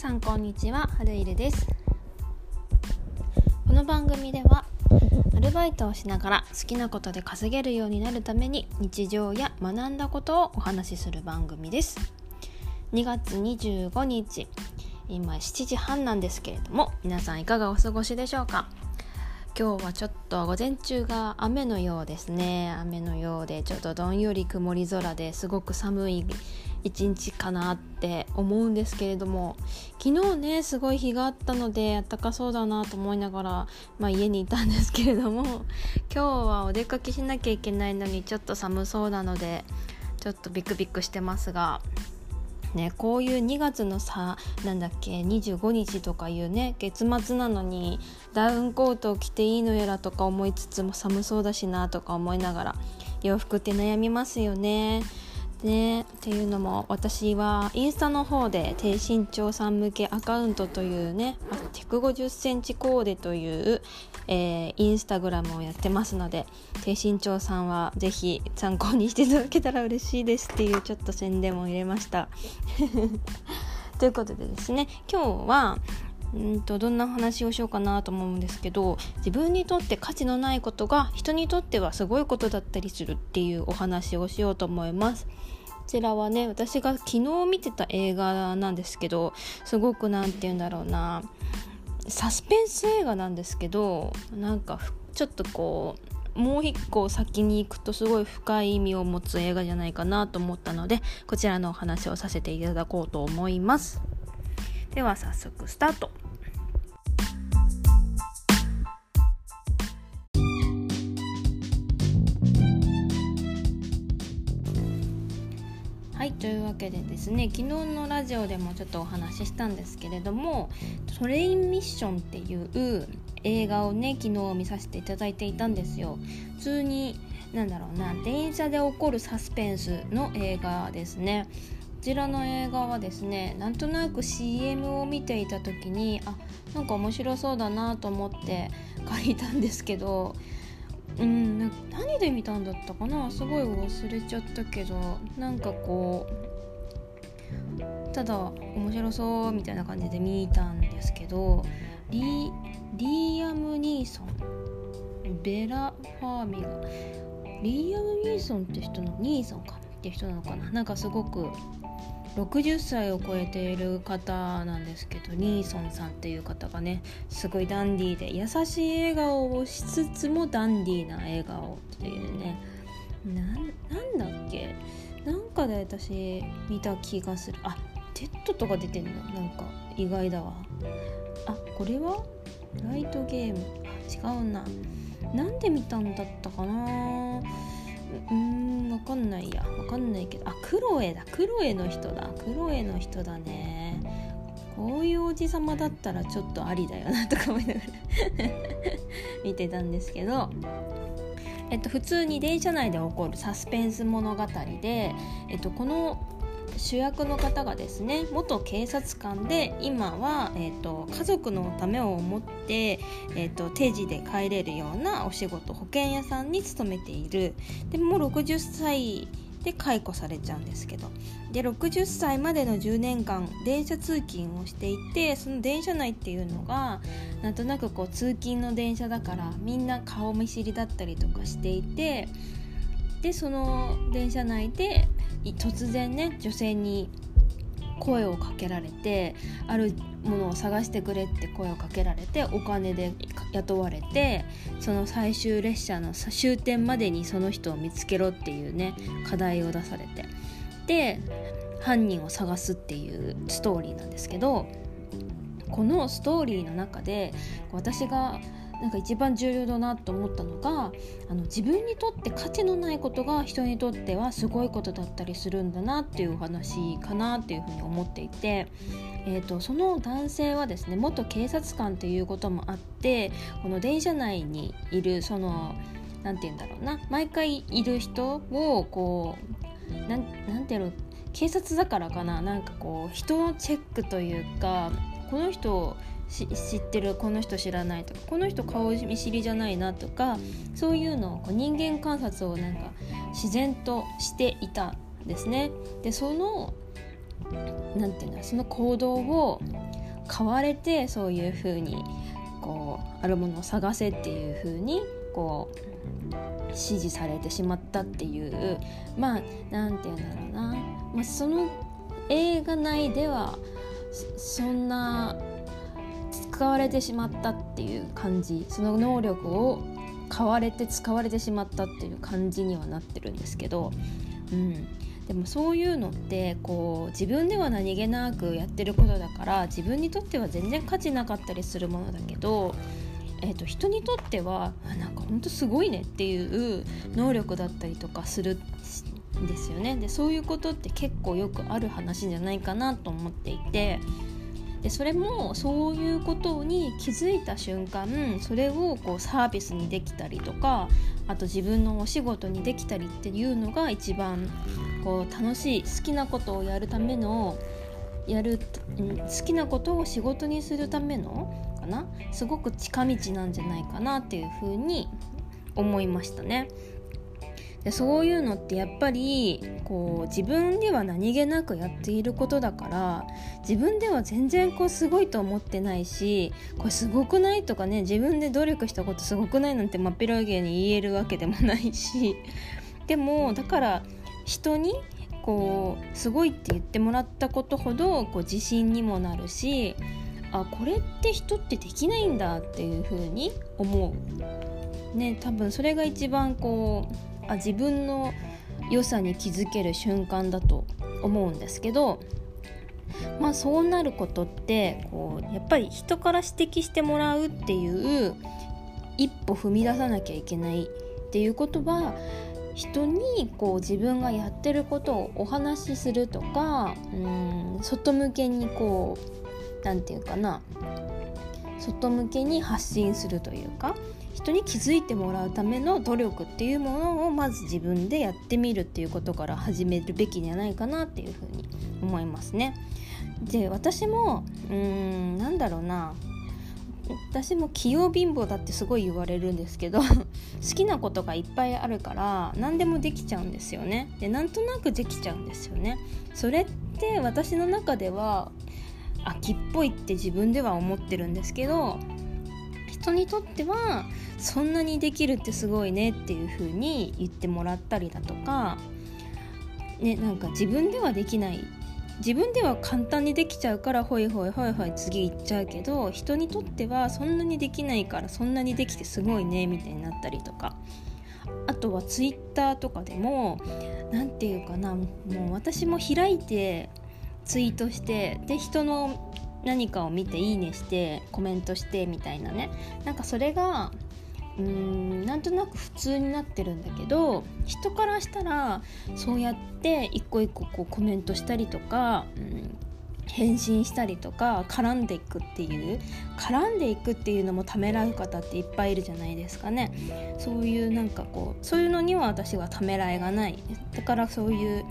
さんこんにちははるいるです。この番組ではアルバイトをしながら好きなことで稼げるようになるために日常や学んだことをお話しする番組です。2月25日今7時半なんですけれども皆さんいかがお過ごしでしょうか？今日はちょっと午前中が雨のようですね。雨のようでちょっとどんより曇り空ですごく寒い一日かなって思うんですけれども昨日ねすごい日があったのであったかそうだなと思いながら、まあ、家にいたんですけれども 今日はお出かけしなきゃいけないのにちょっと寒そうなのでちょっとビクビクしてますがね、こういう2月のさなんだっけ25日とかいうね月末なのにダウンコートを着ていいのやらとか思いつつも寒そうだしなとか思いながら洋服って悩みますよね。ね、っていうのも私はインスタの方で低身長さん向けアカウントというね1 5 0センチコーデという、えー、インスタグラムをやってますので低身長さんはぜひ参考にしていただけたら嬉しいですっていうちょっと宣伝も入れました。ということでですね今日はうんとどんな話をしようかなと思うんですけど自分にとって価値のないことが人にとってはすごいことだったりするっていうお話をしようと思います。こちらはね私が昨日見てた映画なんですけどすごく何て言うんだろうなサスペンス映画なんですけどなんかちょっとこうもう一個先に行くとすごい深い意味を持つ映画じゃないかなと思ったのでこちらのお話をさせていただこうと思いますでは早速スタート。はいというわけでですね昨日のラジオでもちょっとお話ししたんですけれども「トレインミッション」っていう映画をね昨日見させていただいていたんですよ。普通になんだろうな電車で起こるサスペンスの映画ですね。ちらの映画はですねなんとなく CM を見ていた時にあなんか面白そうだなと思って借りたんですけどうん何で見たんだったかな？すごい忘れちゃったけどなんかこうただ面白そうみたいな感じで見たんですけどリリーアム・ニーソン。ベラ・ファーミガリーアム・ニーソンって人のニーソンか？って人なのかな？なんかすごく60歳を超えている方なんですけどニーソンさんっていう方がねすごいダンディーで優しい笑顔をしつつもダンディーな笑顔っていうね。なんだっけ？なんかで私見た気がする。あ TED とか出てんの？なんか意外だわ。あこれは？ライトゲーム。あ違うな。なんで見たんだったかな？うんわかんないや。わかんないけど。あクロエだ。クロエの人だ。クロエの人だね。こういうおじさまだったらちょっとありだよなとか思いながら 見てたんですけど。えっと、普通に電車内で起こるサスペンス物語で、えっと、この主役の方がですね元警察官で今は、えーと、家族のためを思って、えーと、定時で帰れるようなお仕事保険屋さんに勤めている。でもう60歳で解雇されちゃうんですけど。で60歳までの10年間電車通勤をしていてその電車内っていうのがなんとなくこう通勤の電車だからみんな顔見知りだったりとかしていてでその電車内で突然ね女性に声をかけられてあるものを探してくれって声をかけられてお金で雇われてその最終列車の終点までにその人を見つけろっていうね課題を出されて。で犯人を探すっていうストーリーなんですけどこのストーリーの中で私がなんか一番重要だなと思ったのがあの自分にとって価値のないことが人にとってはすごいことだったりするんだなっていうお話かなっていうふうに思っていて、えーと、その男性はですね元警察官ということもあってこの電車内にいるその何て言うんだろうな毎回いる人をこうなんていうの警察だからかななんかこう人のチェックというかこの人知ってるこの人知らないとかこの人顔見知りじゃないなとかそういうのをこう人間観察をなんか自然としていたんですね。でその何て言うんだその行動を買われてそういう風にこうあるものを探せっていう風にこう指示されてしまったっていうまあ何て言うんだろうな、まあ、その映画内ではそんな使われてしまったっていう感じその能力を買われて使われてしまったっていう感じにはなってるんですけど、うん、でもそういうのってこう自分では何気なくやってることだから自分にとっては全然価値なかったりするものだけど、えー、と人にとってはなんかほんとすごいねっていう能力だったりとかするんですよね。でそういうことって結構よくある話じゃないかなと思っていて。でそれもそういうことに気づいた瞬間それをこうサービスにできたりとかあと自分のお仕事にできたりっていうのが一番こう楽しい好きなことをやるためのやる好きなことを仕事にするためのかな？すごく近道なんじゃないかなっていうふうに思いましたね。でそういうのってやっぱりこう自分では何気なくやっていることだから自分では全然こうすごいと思ってないしこれすごくないとかね自分で努力したことすごくないなんてまっぴらげに言えるわけでもないし でもだから人にこうすごいって言ってもらったことほどこう自信にもなるしあこれって人ってできないんだっていう風に思う。ね多分それが一番こうあ自分の良さに気づける瞬間だと思うんですけどまあそうなることってこうやっぱり人から指摘してもらうっていう一歩踏み出さなきゃいけないっていうことは人にこう自分がやってることをお話しするとかうん外向けにこう何て言うかな外向けに発信するというか人に気づいてもらうための努力っていうものをまず自分でやってみるっていうことから始めるべきじゃないかなっていうふうに思いますね。で私もうーんなんだろうな。私も器用貧乏だってすごい言われるんですけど 好きなことがいっぱいあるから何でもできちゃうんですよね。でなんとなくできちゃうんですよね。それって私の中では秋っぽいって自分では思ってるんですけど人にとってはそんなにできるってすごいねっていう風に言ってもらったりだとかねなんか自分ではできない自分では簡単にできちゃうからほいほいほいほい次行っちゃうけど人にとってはそんなにできないからそんなにできてすごいねみたいになったりとかあとはツイッターとかでも何て言うかなもう私も開いてツイートしてで人の何かを見ていいねしてコメントしてみたいなね。なんかそれがうーんなんとなく普通になってるんだけど人からしたらそうやって一個一個こうコメントしたりとか、うん、返信したりとか絡んでいくっていう絡んでいくっていうのもためらう方っていっぱいいるじゃないですかね。そういうなんかこうそういうのには私はためらいがない。だからそういう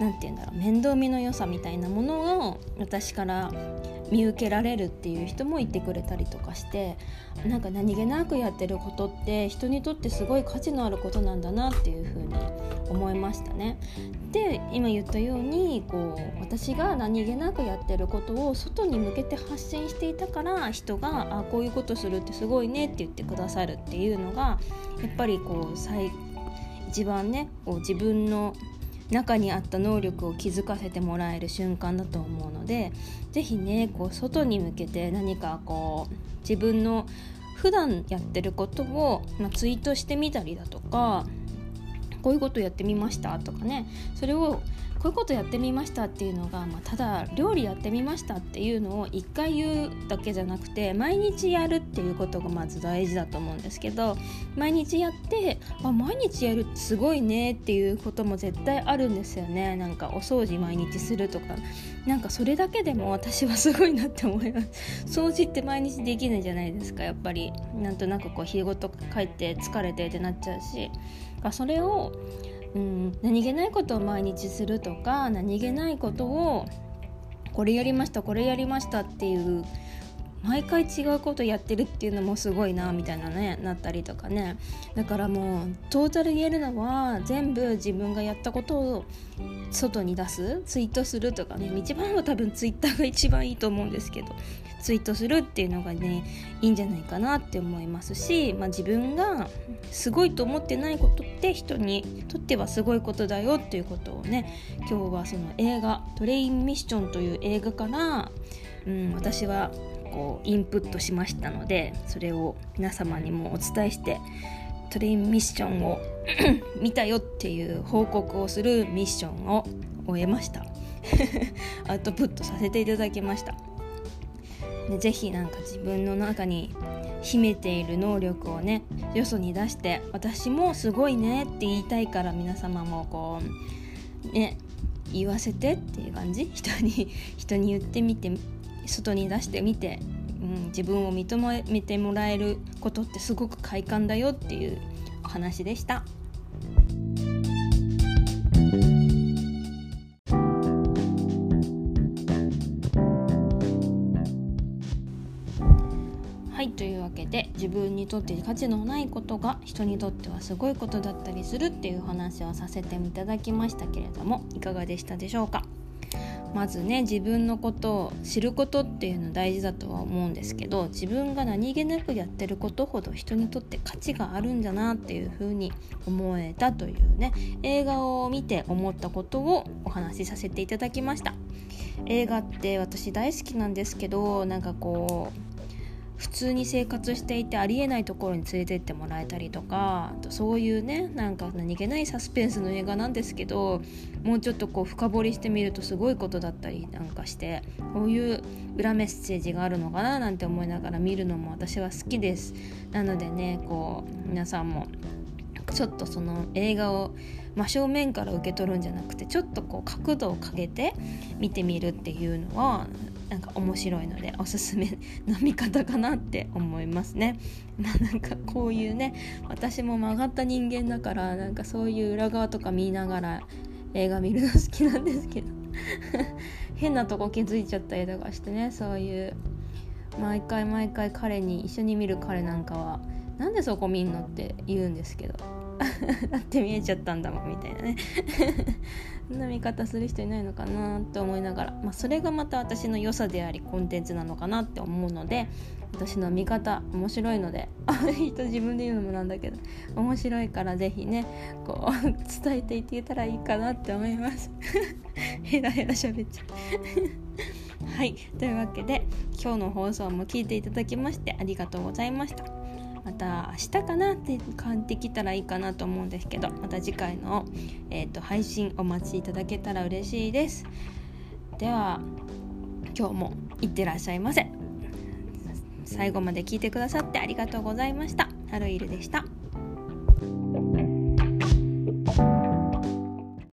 何て言うんだろう面倒見の良さみたいなものを私から見受けられるっていう人もいてくれたりとかしてなんか何気なくやってることって人にとってすごい価値のあることなんだなっていうふうに思いましたね。で今言ったようにこう私が何気なくやってることを外に向けて発信していたから人があこういうことするってすごいねって言ってくださるっていうのがやっぱりこう最一番ねこう自分の中にあった能力を気づかせてもらえる瞬間だと思うので是非ねこう外に向けて何かこう自分の普段やってることを、まあ、ツイートしてみたりだとかこういうことやってみましたとかね。それをこういうことやってみましたっていうのが、まあ、ただ料理やってみましたっていうのを一回言うだけじゃなくて毎日やるっていうことがまず大事だと思うんですけど毎日やってあ毎日やるってすごいねっていうことも絶対あるんですよね。なんかお掃除毎日するとか。なんかそれだけでも私はすごいなって思います。掃除って毎日できないじゃないですかやっぱり。なんとなくこう日ごと帰って疲れてってなっちゃうし。それをうん、何気ないことを毎日するとか何気ないことをこれやりましたこれやりましたっていう毎回違うことやってるっていうのもすごいなみたいなねなったりとかね。だからもうトータル言えるのは全部自分がやったことを外に出すツイートするとかね。一番は多分ツイッターが一番いいと思うんですけどツイートするっていうのがねいいんじゃないかなって思いますし、まあ、自分がすごいと思ってないことって人にとってはすごいことだよっていうことをね今日はその映画「トレインミッション」という映画から、うん、私はこうインプットしましたのでそれを皆様にもお伝えしてトレインミッションを 見たよっていう報告をするミッションを終えました。アウトプットさせていただきました。でぜひなんか自分の中に秘めている能力をねよそに出して私もすごいねって言いたいから皆様もこうね言わせてっていう感じ？人に人に言ってみて外に出してみて、うん、自分を認めてもらえることってすごく快感だよっていうお話でした。はいというわけで自分にとって価値のないことが人にとってはすごいことだったりするっていう話をさせていただきましたけれどもいかがでしたでしょうか？まずね自分のことを知ることっていうの大事だとは思うんですけど自分が何気なくやってることほど人にとって価値があるんだなっていうふうに思えたというね映画を見て思ったことをお話しさせていただきました。映画って私大好きなんですけどなんかこう普通に生活していてありえないところに連れてってもらえたりとかそういうねなんか何気ないサスペンスの映画なんですけどもうちょっとこう深掘りしてみるとすごいことだったりなんかしてこういう裏メッセージがあるのかななんて思いながら見るのも私は好きです。なのでねこう皆さんもちょっとその映画を真正面から受け取るんじゃなくてちょっとこう角度をかけて見てみるっていうのはなんか面白いのでおすすめ の見方かなって思いますね。まあ、なんかこういうね私も曲がった人間だからなんかそういう裏側とか見ながら映画見るの好きなんですけど。変なとこ気づいちゃったりとかしてねそういう毎回毎回彼に一緒に見る彼なんかはなんでそこ見んのって言うんですけどだって見えちゃったんだもんみたいなね。そんな見方する人いないのかなって思いながら、まあ、それがまた私の良さでありコンテンツなのかなって思うので私の見方面白いので 人自分で言うのもなんだけど面白いから是非ねこう 伝えていってたらいいかなって思います。ヘラヘラ喋っちゃう。はい。というわけで今日の放送も聞いていただきましてありがとうございました。また明日かなって感じてきたらいいかなと思うんですけどまた次回の、えーと、配信お待ちいただけたら嬉しいです。では今日もいってらっしゃいませ。最後まで聞いてくださってありがとうございました。ハロイルでした。